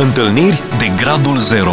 Întâlniri de Gradul Zero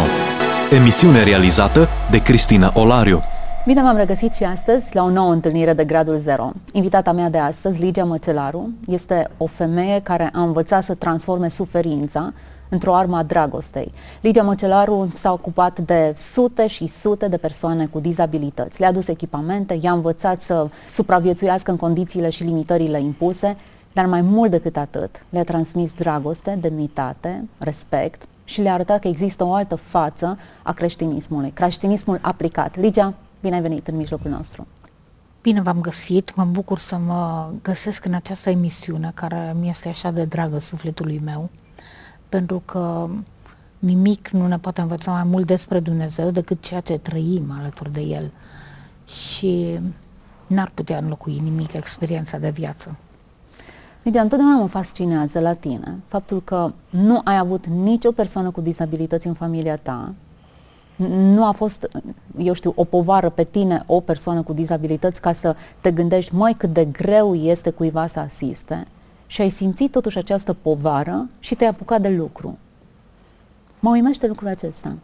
Emisiune realizată de Cristina Olariu Bine v-am regăsit și astăzi la o nouă întâlnire de Gradul Zero. Invitata mea de astăzi, Ligia Măcelaru, este o femeie care a învățat să transforme suferința într-o armă a dragostei. Ligia Măcelaru s-a ocupat de sute și sute de persoane cu dizabilități. Le-a adus echipamente, i-a învățat să supraviețuiască în condițiile și limitările impuse, dar mai mult decât atât, le-a transmis dragoste, demnitate, respect și le-a arătat că există o altă față a creștinismului, creștinismul aplicat. Ligia, bine ai venit în mijlocul nostru! Bine v-am găsit, mă bucur să mă găsesc în această emisiune care mi este așa de dragă sufletului meu, pentru că nimic nu ne poate învăța mai mult despre Dumnezeu decât ceea ce trăim alături de El. Și n-ar putea înlocui nimic experiența de viață. Lidia, întotdeauna mă fascinează la tine faptul că nu ai avut nicio persoană cu dizabilități în familia ta, nu a fost, eu știu, o povară pe tine, o persoană cu dizabilități, ca să te gândești, mai cât de greu este cuiva să asiste și ai simțit totuși această povară și te-ai apucat de lucru. Mă uimește lucrul acesta.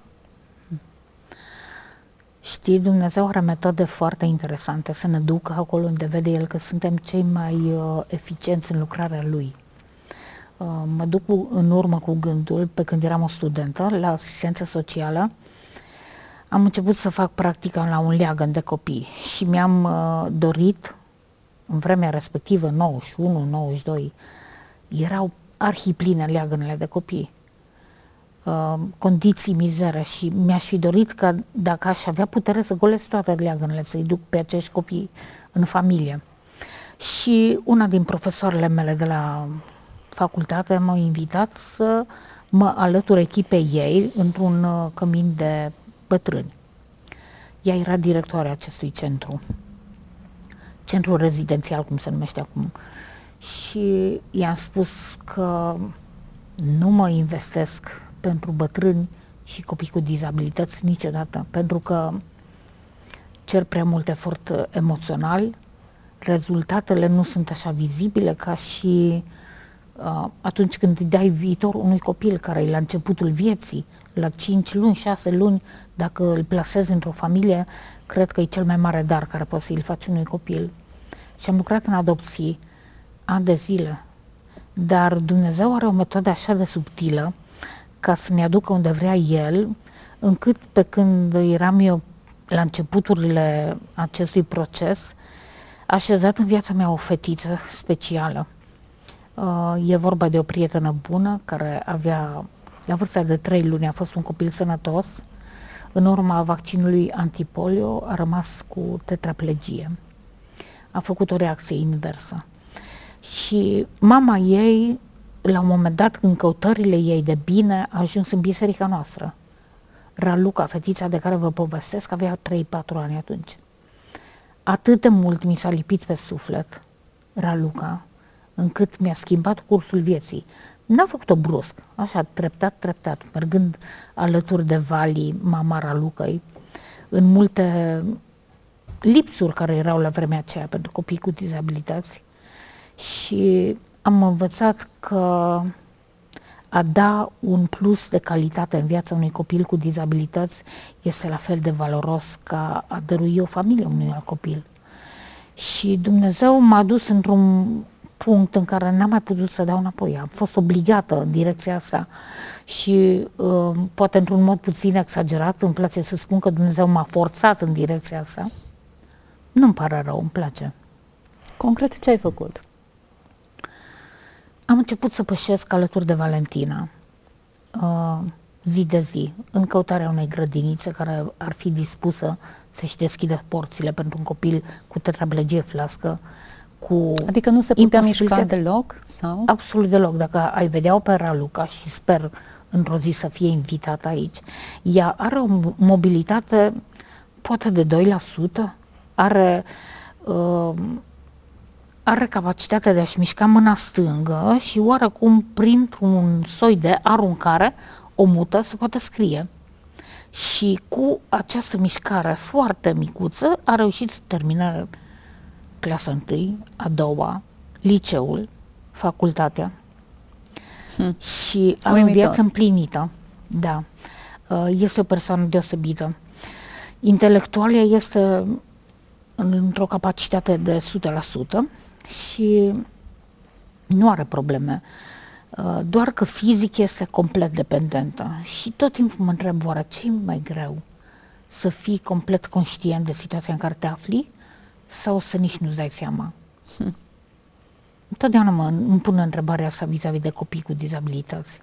Știi, Dumnezeu are metode foarte interesante să ne ducă acolo unde vede El că suntem cei mai uh, eficienți în lucrarea Lui. Uh, mă duc cu, în urmă cu gândul, pe când eram o studentă, la asistență socială, am început să fac practica la un leagăn de copii și mi-am uh, dorit, în vremea respectivă, 91-92, erau arhipline leagănele de copii Uh, condiții mizere și mi-aș fi dorit că dacă aș avea putere să golesc toate leagănele, să-i duc pe acești copii în familie. Și una din profesoarele mele de la facultate m-a invitat să mă alătur echipei ei într-un uh, cămin de bătrâni. Ea era directoarea acestui centru, centru rezidențial, cum se numește acum. Și i-am spus că nu mă investesc pentru bătrâni și copii cu dizabilități niciodată, pentru că cer prea mult efort emoțional, rezultatele nu sunt așa vizibile ca și uh, atunci când îi dai viitor unui copil care e la începutul vieții, la 5 luni, 6 luni, dacă îl plasezi într-o familie, cred că e cel mai mare dar care poți să-l faci unui copil. Și am lucrat în adopții ani de zile, dar Dumnezeu are o metodă așa de subtilă ca să ne aducă unde vrea el, încât pe când eram eu la începuturile acestui proces, așezat în viața mea o fetiță specială. Uh, e vorba de o prietenă bună care avea, la vârsta de trei luni, a fost un copil sănătos. În urma vaccinului antipolio a rămas cu tetraplegie. A făcut o reacție inversă. Și mama ei la un moment dat, în căutările ei de bine, a ajuns în biserica noastră. Raluca, fetița de care vă povestesc, avea 3-4 ani atunci. Atât de mult mi s-a lipit pe suflet Raluca, încât mi-a schimbat cursul vieții. N-a făcut-o brusc, așa, treptat, treptat, mergând alături de Vali, mama Ralucăi, în multe lipsuri care erau la vremea aceea pentru copii cu dizabilități. Și am învățat că a da un plus de calitate în viața unui copil cu dizabilități este la fel de valoros ca a dărui o familie unui alt copil. Și Dumnezeu m-a dus într-un punct în care n-am mai putut să dau înapoi. Am fost obligată în direcția asta și uh, poate într-un mod puțin exagerat, îmi place să spun că Dumnezeu m-a forțat în direcția asta. Nu-mi pare rău, îmi place. Concret, ce ai făcut? Am început să pășesc alături de Valentina, uh, zi de zi, în căutarea unei grădinițe care ar fi dispusă să-și deschidă porțile pentru un copil cu tetraplegie flască, cu Adică nu se putea mișca deloc? Sau? Absolut deloc. Dacă ai vedea opera Luca și sper într-o zi să fie invitată aici, ea are o mobilitate poate de 2%, are uh, are capacitatea de a-și mișca mâna stângă și oarecum printr-un soi de aruncare o mută să poată scrie. Și cu această mișcare foarte micuță a reușit să termine clasa 1, a doua, liceul, facultatea. Hmm. Și are o viață împlinită. Da. Uh, este o persoană deosebită. Intelectualia este într-o capacitate de 100% și nu are probleme. Uh, doar că fizic este complet dependentă. Și tot timpul mă întreb, oare ce mai greu? Să fii complet conștient de situația în care te afli sau să nici nu-ți dai seama? Hm. Întotdeauna mă, îmi pun întrebarea asta vis-a-vis de copii cu dizabilități.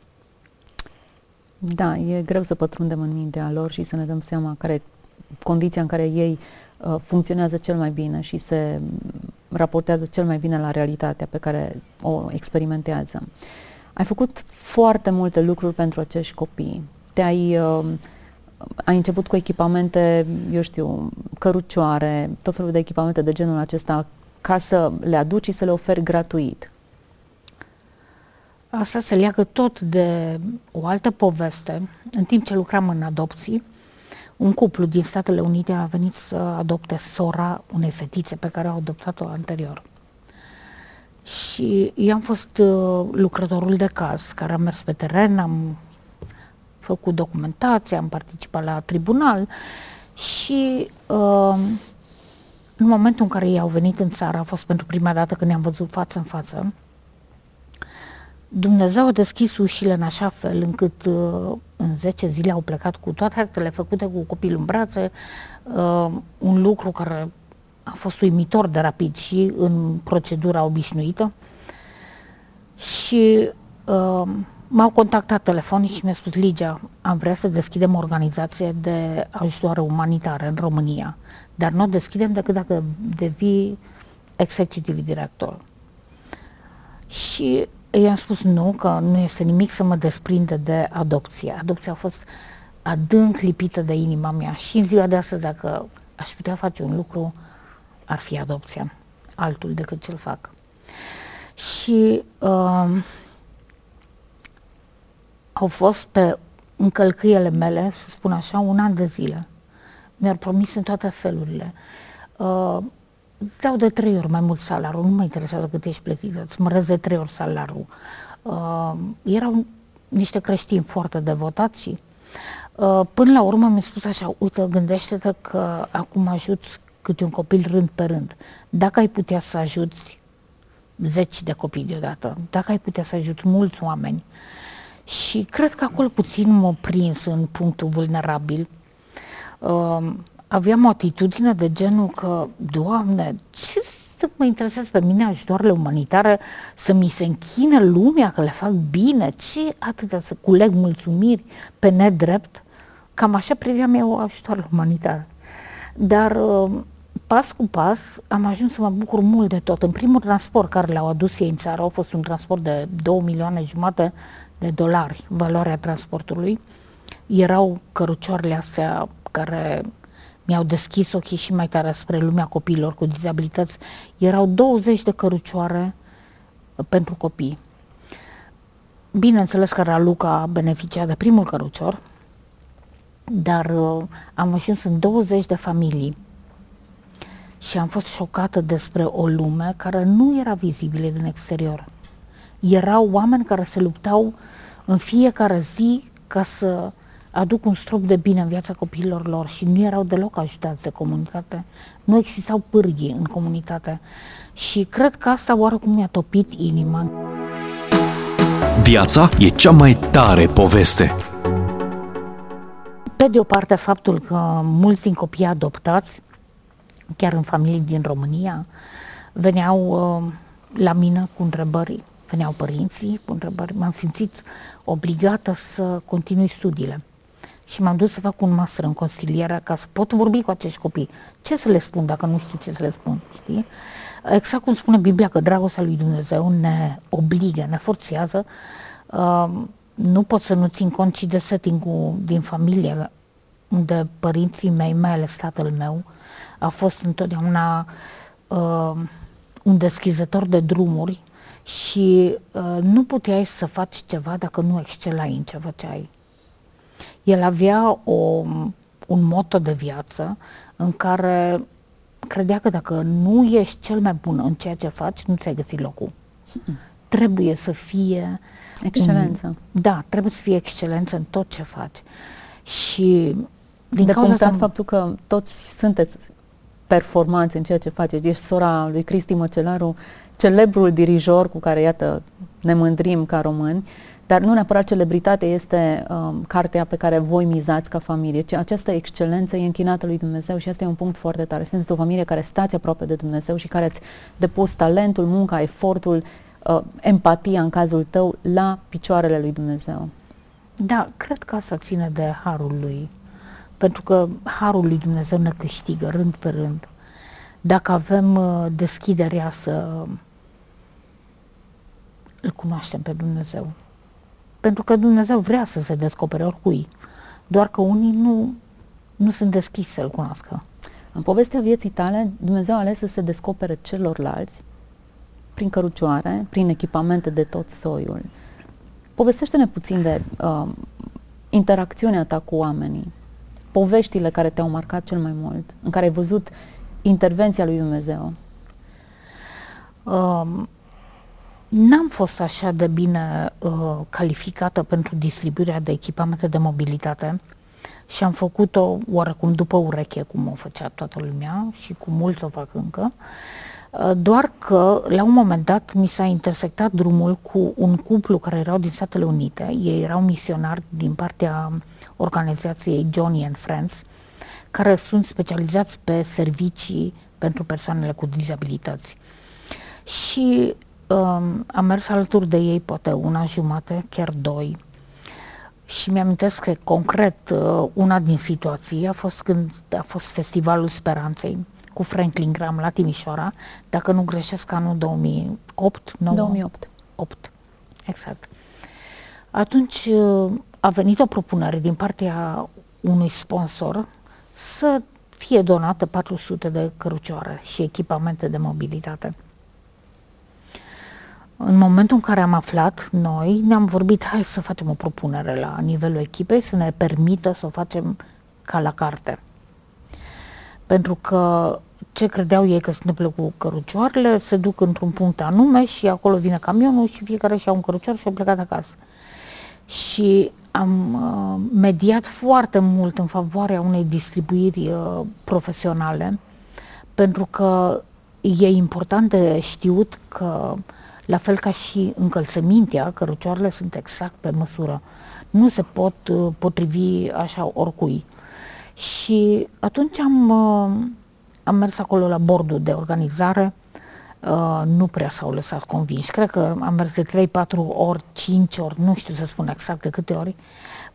Da, e greu să pătrundem în mintea lor și să ne dăm seama care e condiția în care ei uh, funcționează cel mai bine și se raportează cel mai bine la realitatea pe care o experimentează. Ai făcut foarte multe lucruri pentru acești copii. Te-ai uh, ai început cu echipamente, eu știu, cărucioare, tot felul de echipamente de genul acesta ca să le aduci și să le oferi gratuit. Asta se leagă tot de o altă poveste. În timp ce lucram în adopții, un cuplu din Statele Unite a venit să adopte sora unei fetițe pe care au adoptat-o anterior. Și eu am fost uh, lucrătorul de caz care a mers pe teren, am făcut documentație, am participat la tribunal și uh, în momentul în care ei au venit în țară, a fost pentru prima dată când ne-am văzut față în față, Dumnezeu a deschis ușile în așa fel încât uh, în 10 zile au plecat cu toate actele făcute cu copilul în brațe, uh, un lucru care a fost uimitor de rapid și în procedura obișnuită. Și uh, m-au contactat telefonic și mi-a spus, Ligia, am vrea să deschidem o organizație de ajutoare umanitare în România, dar nu o deschidem decât dacă devii executive director. Și i-am spus nu, că nu este nimic să mă desprinde de adopție. Adopția a fost adânc lipită de inima mea și în ziua de astăzi, dacă aș putea face un lucru, ar fi adopția, altul decât ce-l fac. Și uh, au fost pe încălcâiele mele, să spun așa, un an de zile. Mi-au promis în toate felurile. Uh, îți dau de trei ori mai mult salariul, nu mă interesează cât ești plătit, îți măresc de trei ori salariul. Uh, erau niște creștini foarte devotați și uh, până la urmă mi-a spus așa, uite, gândește-te că acum ajuți câte un copil rând pe rând. Dacă ai putea să ajuți zeci de copii deodată, dacă ai putea să ajuți mulți oameni, și cred că acolo puțin m-a prins în punctul vulnerabil. Uh, aveam o atitudine de genul că, Doamne, ce să mă interesează pe mine ajutoarele umanitare, să mi se închină lumea că le fac bine, ce atâta să culeg mulțumiri pe nedrept, cam așa priveam eu ajutoarele umanitare. Dar uh, pas cu pas am ajuns să mă bucur mult de tot. În primul transport care le-au adus ei în țară, au fost un transport de 2 milioane jumate de dolari, valoarea transportului. Erau cărucioarele astea care mi-au deschis ochii și mai tare spre lumea copiilor cu dizabilități. Erau 20 de cărucioare pentru copii. Bineînțeles că Raluca a beneficiat de primul cărucior, dar uh, am ajuns în 20 de familii și am fost șocată despre o lume care nu era vizibilă din exterior. Erau oameni care se luptau în fiecare zi ca să aduc un strop de bine în viața copiilor lor și nu erau deloc ajutați de comunitate. Nu existau pârghii în comunitate. Și cred că asta oarecum mi-a topit inima. Viața e cea mai tare poveste. Pe de o parte, faptul că mulți din copii adoptați, chiar în familii din România, veneau uh, la mine cu întrebări, veneau părinții cu întrebări, m-am simțit obligată să continui studiile și m-am dus să fac un master în consiliere ca să pot vorbi cu acești copii. Ce să le spun dacă nu știu ce să le spun, știi? Exact cum spune Biblia că dragostea lui Dumnezeu ne obligă, ne forțează. Uh, nu pot să nu țin cont și de setting din familie, unde părinții mei, mai ales tatăl meu, a fost întotdeauna uh, un deschizător de drumuri și uh, nu puteai să faci ceva dacă nu excelai în ce făceai. El avea o, un moto de viață în care credea că dacă nu ești cel mai bun în ceea ce faci, nu ți-ai găsit locul. Mm. Trebuie să fie Excelență. Un, da, trebuie să fie excelență în tot ce faci. Și din de cauza asta... faptul că toți sunteți performanți în ceea ce faceți. Ești sora lui Cristi Măcelaru, celebrul dirijor cu care, iată, ne mândrim ca români, dar nu neapărat celebritate este um, cartea pe care voi mizați ca familie, ci această excelență e închinată lui Dumnezeu și asta e un punct foarte tare. Sunteți o familie care stați aproape de Dumnezeu și care ați depus talentul, munca, efortul, uh, empatia în cazul tău la picioarele lui Dumnezeu. Da, cred că asta ține de harul lui. Pentru că harul lui Dumnezeu ne câștigă rând pe rând. Dacă avem uh, deschiderea să îl cunoaștem pe Dumnezeu. Pentru că Dumnezeu vrea să se descopere oricui. Doar că unii nu, nu sunt deschiși să-L cunoască. În povestea vieții tale, Dumnezeu a ales să se descopere celorlalți prin cărucioare, prin echipamente de tot soiul. Povestește-ne puțin de uh, interacțiunea ta cu oamenii, poveștile care te-au marcat cel mai mult, în care ai văzut intervenția lui Dumnezeu. Um, N-am fost așa de bine uh, calificată pentru distribuirea de echipamente de mobilitate și am făcut-o oarecum după ureche, cum o făcea toată lumea și cu mulți o fac încă. Uh, doar că la un moment dat mi s-a intersectat drumul cu un cuplu care erau din Statele Unite. Ei erau misionari din partea organizației Johnny and Friends, care sunt specializați pe servicii pentru persoanele cu dizabilități. Și um, am mers alături de ei poate una jumate, chiar doi. Și mi-amintesc că concret uh, una din situații a fost când a fost Festivalul Speranței cu Franklin Graham la Timișoara, dacă nu greșesc anul 2008, 9? 2008. 8, exact. Atunci uh, a venit o propunere din partea unui sponsor să fie donată 400 de cărucioare și echipamente de mobilitate. În momentul în care am aflat, noi ne-am vorbit, hai să facem o propunere la nivelul echipei, să ne permită să o facem ca la carte. Pentru că ce credeau ei că se întâmplă cu cărucioarele, se duc într-un punct anume și acolo vine camionul și fiecare și-a un cărucior și a plecat acasă. Și am uh, mediat foarte mult în favoarea unei distribuiri uh, profesionale, pentru că e important de știut că uh, la fel ca și încălțămintea, cărucioarele sunt exact pe măsură. Nu se pot uh, potrivi așa oricui. Și atunci am, uh, am mers acolo la bordul de organizare, uh, nu prea s-au lăsat convinși. Cred că am mers de 3, 4 ori, 5 ori, nu știu să spun exact de câte ori.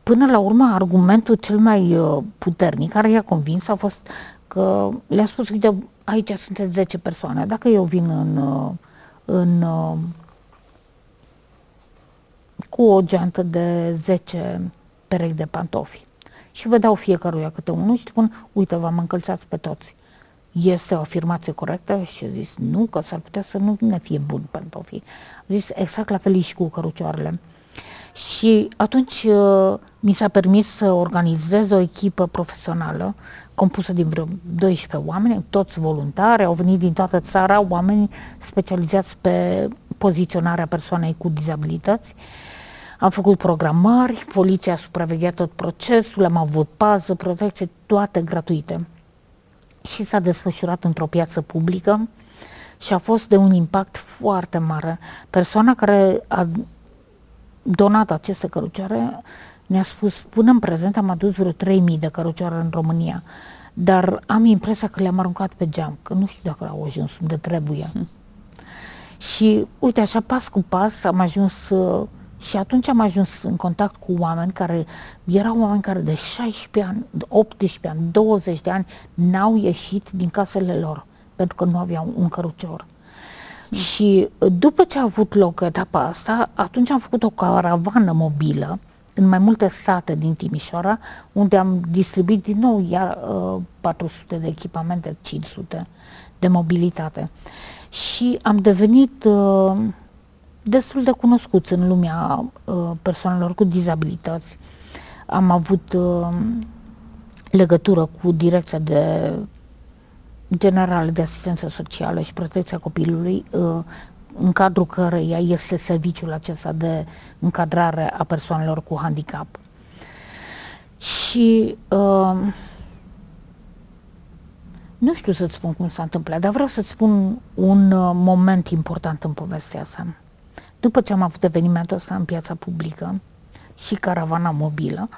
Până la urmă, argumentul cel mai puternic care i-a convins a fost că le-a spus, uite, aici sunteți 10 persoane, dacă eu vin în în, uh, cu o geantă de 10 perechi de pantofi. Și vă dau fiecăruia câte unul și spun, uite, v-am încălțat pe toți. Este o afirmație corectă? Și a zis, nu, că s-ar putea să nu ne fie bun pantofii. A zis, exact la fel și cu cărucioarele. Și atunci uh, mi s-a permis să organizez o echipă profesională compusă din vreo 12 oameni, toți voluntari, au venit din toată țara, oameni specializați pe poziționarea persoanei cu dizabilități. Am făcut programări, poliția a supravegheat tot procesul, am avut pază, protecție, toate gratuite. Și s-a desfășurat într-o piață publică și a fost de un impact foarte mare. Persoana care a donat aceste cărucioare ne-a spus, până în prezent am adus vreo 3000 de cărucioare în România, dar am impresia că le-am aruncat pe geam, că nu știu dacă au ajuns unde trebuie. Hmm. Și uite, așa pas cu pas am ajuns uh, și atunci am ajuns în contact cu oameni care erau oameni care de 16 ani, 18 ani, 20 de ani n-au ieșit din casele lor pentru că nu aveau un cărucior. Mm. Și după ce a avut loc etapa asta, atunci am făcut o caravană mobilă în mai multe sate din Timișoara, unde am distribuit din nou iar uh, 400 de echipamente, 500 de mobilitate. Și am devenit uh, destul de cunoscuți în lumea uh, persoanelor cu dizabilități. Am avut uh, legătură cu direcția de generală de asistență socială și protecția copilului uh, în cadrul căreia este serviciul acesta de încadrare a persoanelor cu handicap. Și uh, nu știu să-ți spun cum s-a întâmplat, dar vreau să-ți spun un uh, moment important în povestea asta. După ce am avut evenimentul ăsta în piața publică și caravana mobilă,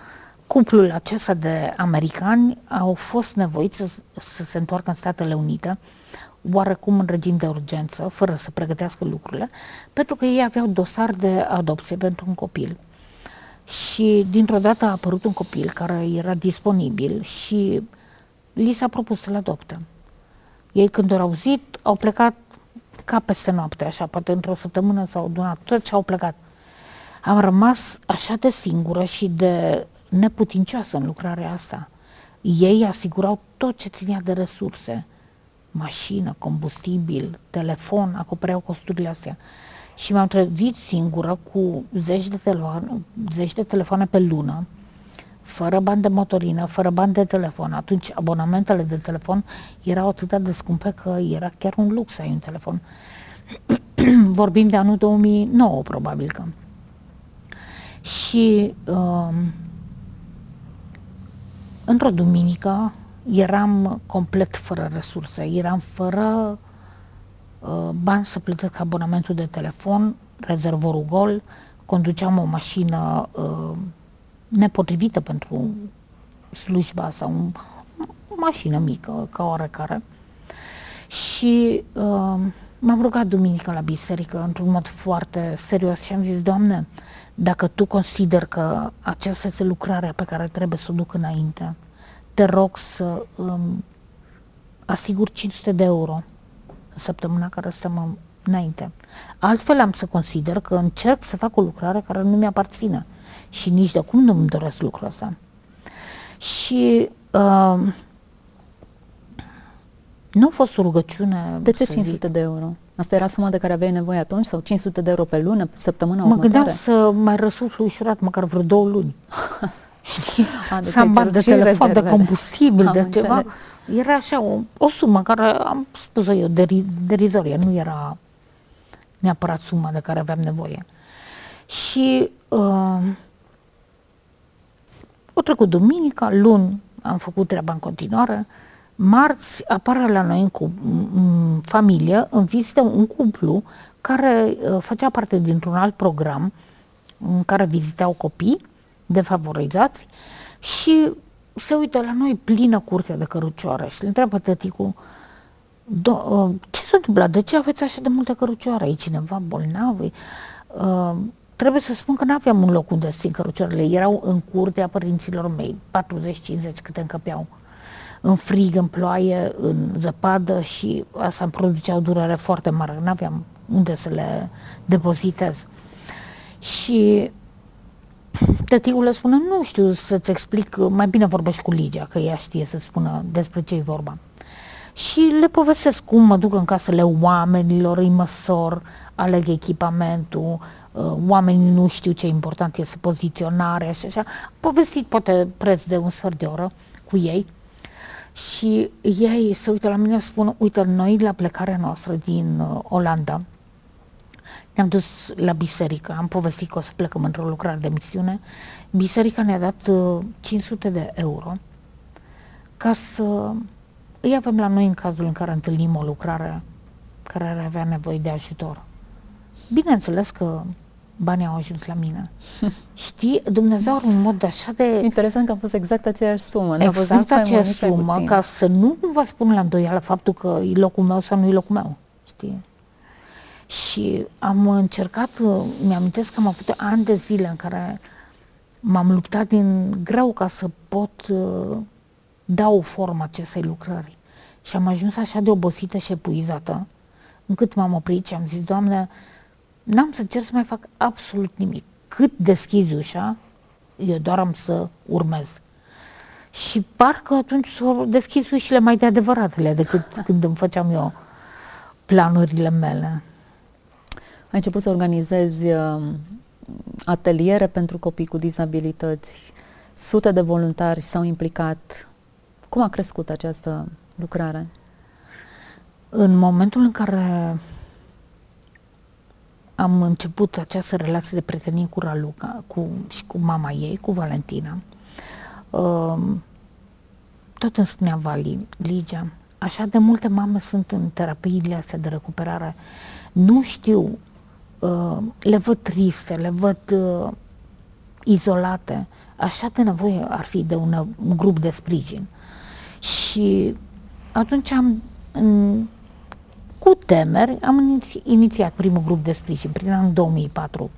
cuplul acesta de americani au fost nevoiți să, să se întoarcă în Statele Unite, oarecum în regim de urgență, fără să pregătească lucrurile, pentru că ei aveau dosar de adopție pentru un copil. Și dintr-o dată a apărut un copil care era disponibil și li s-a propus să-l adopte. Ei când au auzit, au plecat ca peste noapte, așa, poate într-o săptămână sau una, tot ce au plecat. Am rămas așa de singură și de neputincioasă în lucrarea asta. Ei asigurau tot ce ținea de resurse. Mașină, combustibil, telefon, acopereau costurile astea. Și m-am trezit singură cu zeci de, telefoane, zeci de telefoane pe lună, fără bani de motorină, fără bani de telefon. Atunci abonamentele de telefon erau atât de scumpe că era chiar un lux să ai un telefon. Vorbim de anul 2009, probabil că. Și uh, într-o duminică eram complet fără resurse, eram fără uh, bani să plătesc abonamentul de telefon, rezervorul gol, conduceam o mașină uh, nepotrivită pentru slujba sau un, o mașină mică, ca oarecare. Și uh, m-am rugat duminică la biserică într-un mod foarte serios și am zis, Doamne, dacă Tu consider că aceasta este lucrarea pe care trebuie să o duc înainte, te rog să um, asigur 500 de euro în săptămâna care stăm înainte. Altfel am să consider că încerc să fac o lucrare care nu mi-aparține și nici de cum nu îmi doresc lucrul ăsta. Și uh, nu a fost o rugăciune. De ce 500 zic. de euro? Asta era suma de care aveai nevoie atunci sau 500 de euro pe lună, săptămâna mă următoare? Mă gândeam să mai răsuflu ușurat, măcar vreo două luni. Știi? A, deci să am bani de telefon, rezervele. de combustibil, am de înțeles. ceva. Era așa o, o sumă care am spus eu deri, derizorie, nu era neapărat suma de care aveam nevoie. Și uh, o trecut duminica, luni am făcut treaba în continuare, marți apare la noi în, cu, în familie, în vizită, un cuplu care uh, făcea parte dintr-un alt program în care viziteau copii defavorizați și se uită la noi plină curte de cărucioare și le întreabă tăticul uh, ce s-a întâmplat? De ce aveți așa de multe cărucioare? E cineva bolnav? Uh, trebuie să spun că nu aveam un loc unde țin cărucioarele. Erau în curtea părinților mei, 40-50 câte încăpeau în frig, în ploaie, în zăpadă și asta îmi producea o durere foarte mare. Nu aveam unde să le depozitez. Și tăticul le spune, nu știu să-ți explic, mai bine vorbești cu Ligia, că ea știe să spună despre ce e vorba. Și le povestesc cum mă duc în casele oamenilor, îi măsor, aleg echipamentul, uh, oamenii nu știu ce important este poziționarea și așa. Am povestit poate preț de un sfert de oră cu ei și ei se uită la mine și spun, uite, noi la plecarea noastră din uh, Olanda, ne-am dus la biserică, am povestit că o să plecăm într-o lucrare de misiune. Biserica ne-a dat uh, 500 de euro ca să îi avem la noi în cazul în care întâlnim o lucrare care ar avea nevoie de ajutor. Bineînțeles că banii au ajuns la mine. Știi, Dumnezeu are un mod așa de... Interesant că a fost exact aceeași sumă. Exact aceeași sumă, ca să nu vă spun la îndoială faptul că e locul meu sau nu e locul meu. Știi? Și am încercat, mi-amintesc că am avut ani de zile în care m-am luptat din greu ca să pot uh, da o formă acestei lucrări. Și am ajuns așa de obosită și epuizată, încât m-am oprit și am zis, Doamne, n-am să cer să mai fac absolut nimic. Cât deschizi ușa, eu doar am să urmez. Și parcă atunci s-au deschis ușile mai de adevăratele decât când îmi făceam eu planurile mele. Ai început să organizezi uh, ateliere pentru copii cu dizabilități. Sute de voluntari s-au implicat. Cum a crescut această lucrare? În momentul în care am început această relație de prietenie cu Raluca cu, și cu mama ei, cu Valentina. Uh, tot îmi spunea Vali, Ligia, așa de multe mame sunt în terapiile astea de recuperare. Nu știu, uh, le văd triste, le văd uh, izolate. Așa de nevoie ar fi de un, un grup de sprijin. Și atunci am, în, cu temeri, am inițiat primul grup de sprijin, prin anul 2004.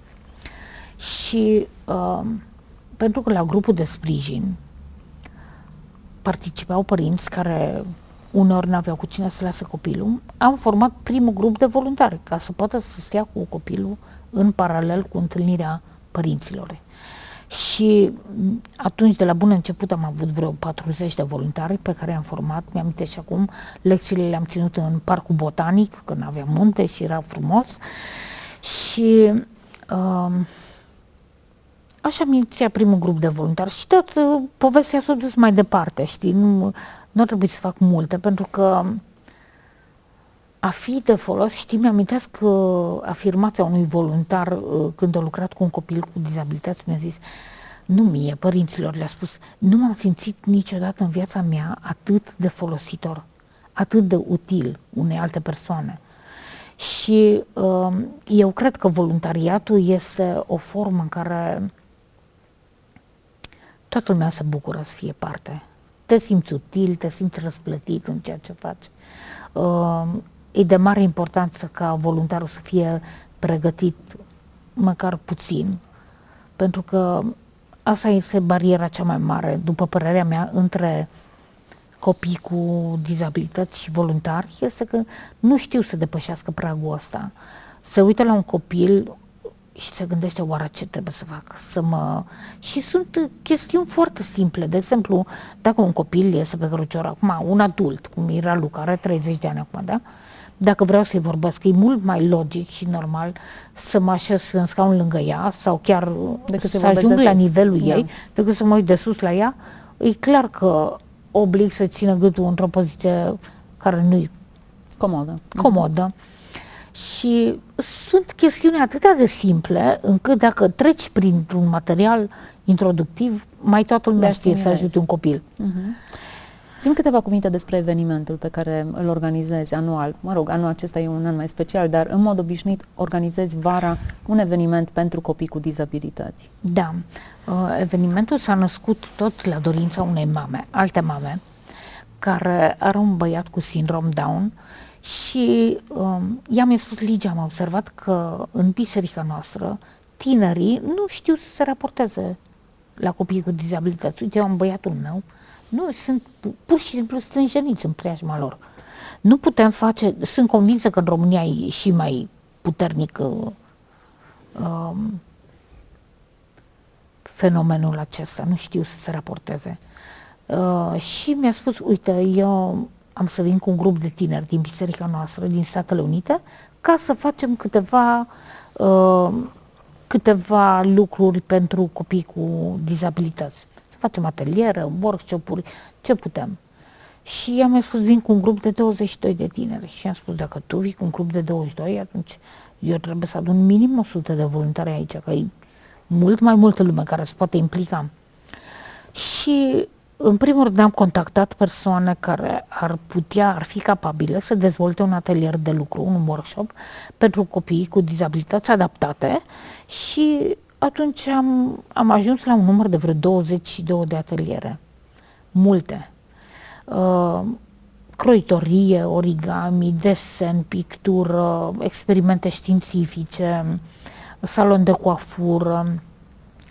Și uh, pentru că la grupul de sprijin participau părinți care uneori n-aveau cu cine să lasă copilul, am format primul grup de voluntari ca să poată să stea cu copilul în paralel cu întâlnirea părinților. Și atunci, de la bun început, am avut vreo 40 de voluntari pe care am format. Mi-am și acum, lecțiile le-am ținut în Parcul Botanic, când aveam munte și era frumos. Și uh, așa am inițiat primul grup de voluntari și tot uh, povestea s-a dus mai departe, știi? Nu, nu trebuie să fac multe, pentru că a fi de folos, știi, mi-amintesc că afirmația unui voluntar uh, când a lucrat cu un copil cu dizabilități, mi-a zis, nu mie, părinților, le-a spus, nu m-am simțit niciodată în viața mea atât de folositor, atât de util unei alte persoane. Și uh, eu cred că voluntariatul este o formă în care toată lumea se bucură să fie parte. Te simți util, te simți răsplătit în ceea ce faci. Uh, e de mare importanță ca voluntarul să fie pregătit măcar puțin, pentru că asta este bariera cea mai mare, după părerea mea, între copii cu dizabilități și voluntari, este că nu știu să depășească pragul ăsta. Se uită la un copil și se gândește oare ce trebuie să fac, să mă... Și sunt chestiuni foarte simple. De exemplu, dacă un copil este pe cărucior, acum un adult, cum era Luca, are 30 de ani acum, da? Dacă vreau să-i vorbesc, e mult mai logic și normal să mă așez pe un scaun lângă ea sau chiar decât să, să ajung la nivelul da. ei, decât să mă uit de sus la ea, e clar că oblig să țină gâtul într-o poziție care nu e comodă. comodă. Și sunt chestiuni atât de simple încât dacă treci printr-un material introductiv, mai toată lumea știe să ajute un copil. Uh-huh. Zim câteva cuvinte despre evenimentul pe care îl organizezi anual. Mă rog, anul acesta e un an mai special, dar în mod obișnuit organizezi vara un eveniment pentru copii cu dizabilități. Da. Uh, evenimentul s-a născut tot la dorința unei mame, alte mame, care are un băiat cu sindrom Down și um, ea mi-a spus, Ligia, am observat că în biserica noastră tinerii nu știu să se raporteze la copii cu dizabilități. Uite, eu am băiatul meu, nu, sunt pur și simplu stânjeniți în preajma lor. Nu putem face, sunt convinsă că în România e și mai puternic uh, um, fenomenul acesta, nu știu să se raporteze. Uh, și mi-a spus, uite, eu am să vin cu un grup de tineri din biserica noastră, din Statele Unite, ca să facem câteva uh, câteva lucruri pentru copii cu dizabilități facem ateliere, workshop-uri, ce putem. Și i-am mai spus, vin cu un grup de 22 de tineri. Și am spus, dacă tu vii cu un grup de 22, atunci eu trebuie să adun minim 100 de voluntari aici, că e mult mai multă lume care se poate implica. Și în primul rând am contactat persoane care ar putea, ar fi capabile să dezvolte un atelier de lucru, un workshop pentru copii cu dizabilități adaptate și atunci am, am ajuns la un număr de vreo 22 de ateliere. Multe. Uh, croitorie, origami, desen, pictură, experimente științifice, salon de coafură,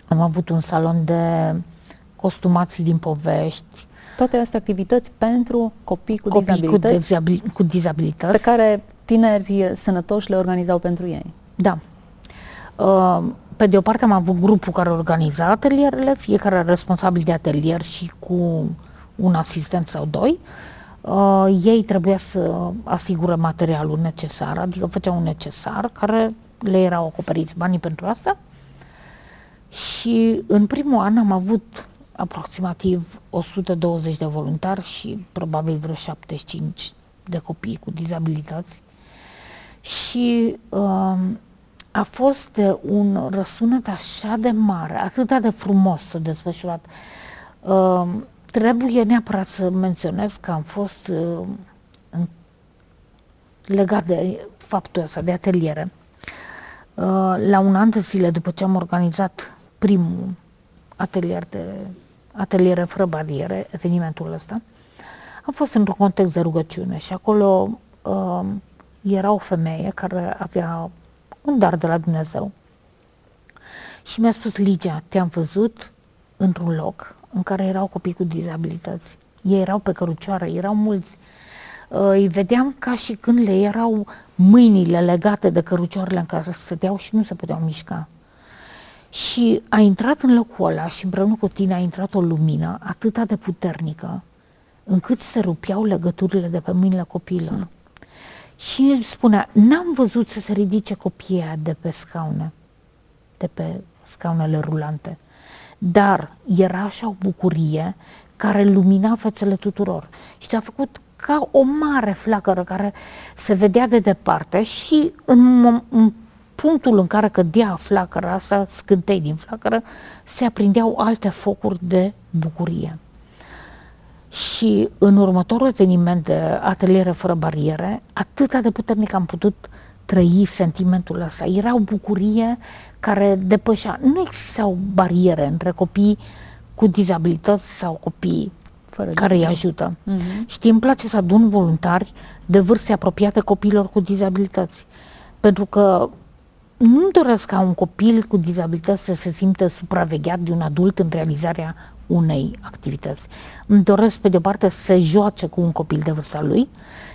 am avut un salon de costumații din povești. Toate astea activități pentru copii cu copii dizabilități, cu, cu dizabilități pe care tineri sănătoși le organizau pentru ei. Da. Uh, pe de o parte am avut grupul care organiza atelierele, fiecare responsabil de atelier și cu un asistent sau doi. Uh, ei trebuia să asigură materialul necesar, adică făceau un necesar care le erau acoperiți banii pentru asta. Și în primul an am avut aproximativ 120 de voluntari și probabil vreo 75 de copii cu dizabilități. Și uh, a fost un răsunet așa de mare, atât de frumos să desfășurat. Uh, trebuie neapărat să menționez că am fost uh, în, legat de faptul ăsta, de ateliere. Uh, la un an de zile după ce am organizat primul atelier de ateliere fără bariere, evenimentul ăsta, am fost într-un context de rugăciune și acolo uh, era o femeie care avea un dar de la Dumnezeu. Și mi-a spus, Ligia, te-am văzut într-un loc în care erau copii cu dizabilități. Ei erau pe cărucioară, erau mulți. Uh, îi vedeam ca și când le erau mâinile legate de cărucioarele în care stăteau și nu se puteau mișca. Și a intrat în locul ăla și împreună cu tine a intrat o lumină atât de puternică încât se rupeau legăturile de pe mâinile copiilor. Hmm. Și spunea, n-am văzut să se ridice copiii de pe scaune, de pe scaunele rulante, dar era așa o bucurie care lumina fețele tuturor și ți-a făcut ca o mare flacără care se vedea de departe și în, în punctul în care cădea flacăra asta, scântei din flacără, se aprindeau alte focuri de bucurie. Și în următorul eveniment de ateliere fără bariere, atât de puternic am putut trăi sentimentul ăsta. Era o bucurie care depășea. Nu existau bariere între copii cu dizabilități sau copii Fără care îi ajută. Uh-huh. Și îmi place să adun voluntari de vârste apropiate copiilor cu dizabilități. Pentru că nu doresc ca un copil cu dizabilități să se simtă supravegheat de un adult în realizarea unei activități. Îmi doresc, pe de-o parte, să joace cu un copil de vârsta lui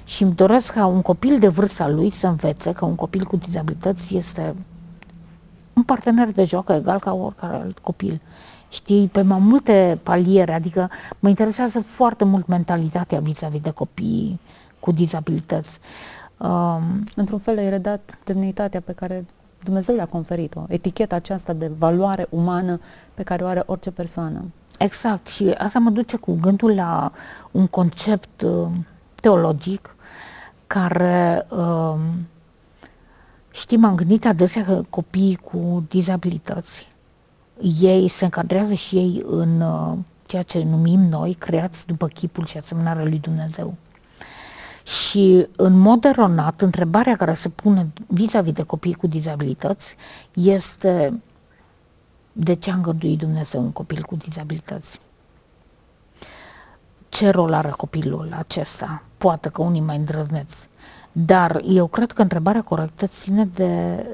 și îmi doresc ca un copil de vârsta lui să învețe că un copil cu dizabilități este un partener de joacă egal ca oricare alt copil. Știi, pe mai multe paliere, adică mă interesează foarte mult mentalitatea vis-a-vis de copii cu dizabilități. Um, Într-un fel ai redat demnitatea pe care Dumnezeu le-a conferit-o, eticheta aceasta de valoare umană pe care o are orice persoană. Exact, și asta mă duce cu gândul la un concept uh, teologic care, uh, știi, m-am gândit adesea că copiii cu dizabilități, ei se încadrează și ei în uh, ceea ce numim noi, creați după chipul și asemănarea lui Dumnezeu. Și în mod eronat, întrebarea care se pune vis-a-vis de copiii cu dizabilități este de ce a îngăduit Dumnezeu un copil cu dizabilități? Ce rol are copilul acesta? Poate că unii mai îndrăzneți. Dar eu cred că întrebarea corectă ține de...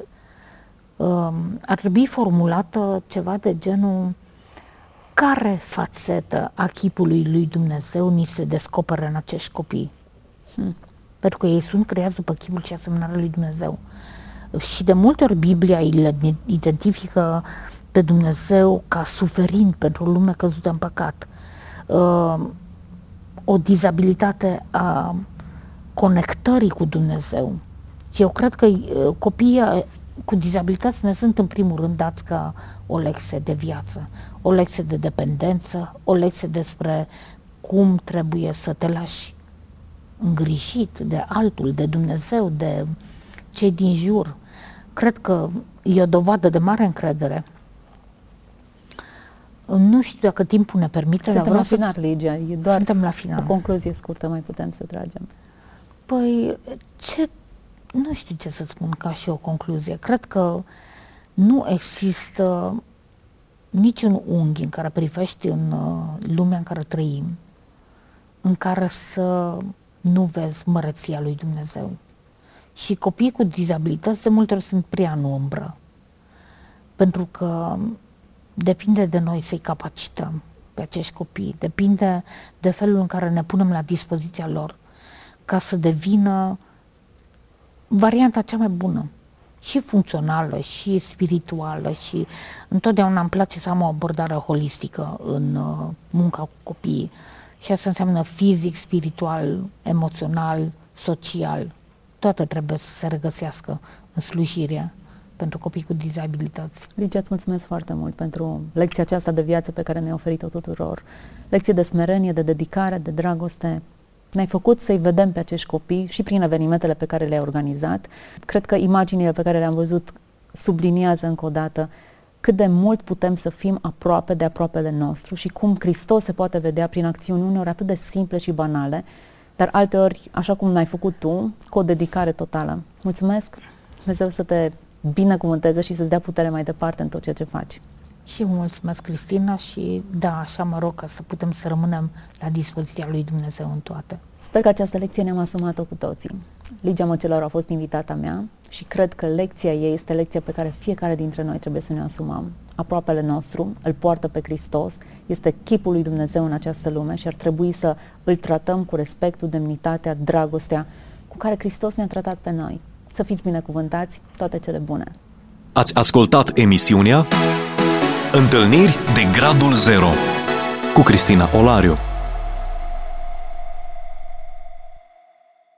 Um, ar trebui formulată ceva de genul care fațetă a chipului lui Dumnezeu ni se descoperă în acești copii? Hmm. Pentru că ei sunt creați după chipul și asemănarea lui Dumnezeu. Și de multe ori Biblia îi identifică pe Dumnezeu ca suferind pentru o lume căzută în păcat. Uh, o dizabilitate a conectării cu Dumnezeu. Și eu cred că uh, copiii uh, cu dizabilități ne sunt în primul rând dați ca o lecție de viață, o lecție de dependență, o lecție despre cum trebuie să te lași îngrijit de altul, de Dumnezeu, de cei din jur. Cred că e o dovadă de mare încredere. Nu știu dacă timpul ne permite. Suntem la final, Ligia. E doar Suntem la final. o concluzie scurtă mai putem să tragem. Păi, ce... Nu știu ce să spun ca și o concluzie. Cred că nu există niciun unghi în care privești în uh, lumea în care trăim, în care să nu vezi măreția lui Dumnezeu. Și copiii cu dizabilități de multe ori sunt prea în umbră. Pentru că depinde de noi să-i capacităm pe acești copii, depinde de felul în care ne punem la dispoziția lor ca să devină varianta cea mai bună. Și funcțională, și spirituală și întotdeauna îmi place să am o abordare holistică în uh, munca cu copiii. Și asta înseamnă fizic, spiritual, emoțional, social. Toate trebuie să se regăsească în slujirea pentru copii cu dizabilități. Ligia, îți mulțumesc foarte mult pentru lecția aceasta de viață pe care ne-ai oferit-o tuturor. Lecție de smerenie, de dedicare, de dragoste. Ne-ai făcut să-i vedem pe acești copii și prin evenimentele pe care le-ai organizat. Cred că imaginile pe care le-am văzut subliniază încă o dată cât de mult putem să fim aproape de aproapele nostru și cum Hristos se poate vedea prin acțiuni uneori atât de simple și banale, dar alteori, așa cum ai făcut tu, cu o dedicare totală. Mulțumesc! Dumnezeu să te binecuvânteze și să-ți dea putere mai departe în tot ceea ce faci. Și mulțumesc, Cristina, și da, așa mă rog ca să putem să rămânem la dispoziția lui Dumnezeu în toate. Sper că această lecție ne-am asumat-o cu toții. Ligia Măcelăru a fost invitata mea și cred că lecția ei este lecția pe care fiecare dintre noi trebuie să ne asumăm. Aproapele nostru îl poartă pe Hristos, este chipul lui Dumnezeu în această lume și ar trebui să îl tratăm cu respectul, demnitatea, dragostea cu care Hristos ne-a tratat pe noi. Să fiți binecuvântați, toate cele bune! Ați ascultat emisiunea Întâlniri de Gradul Zero cu Cristina Olariu.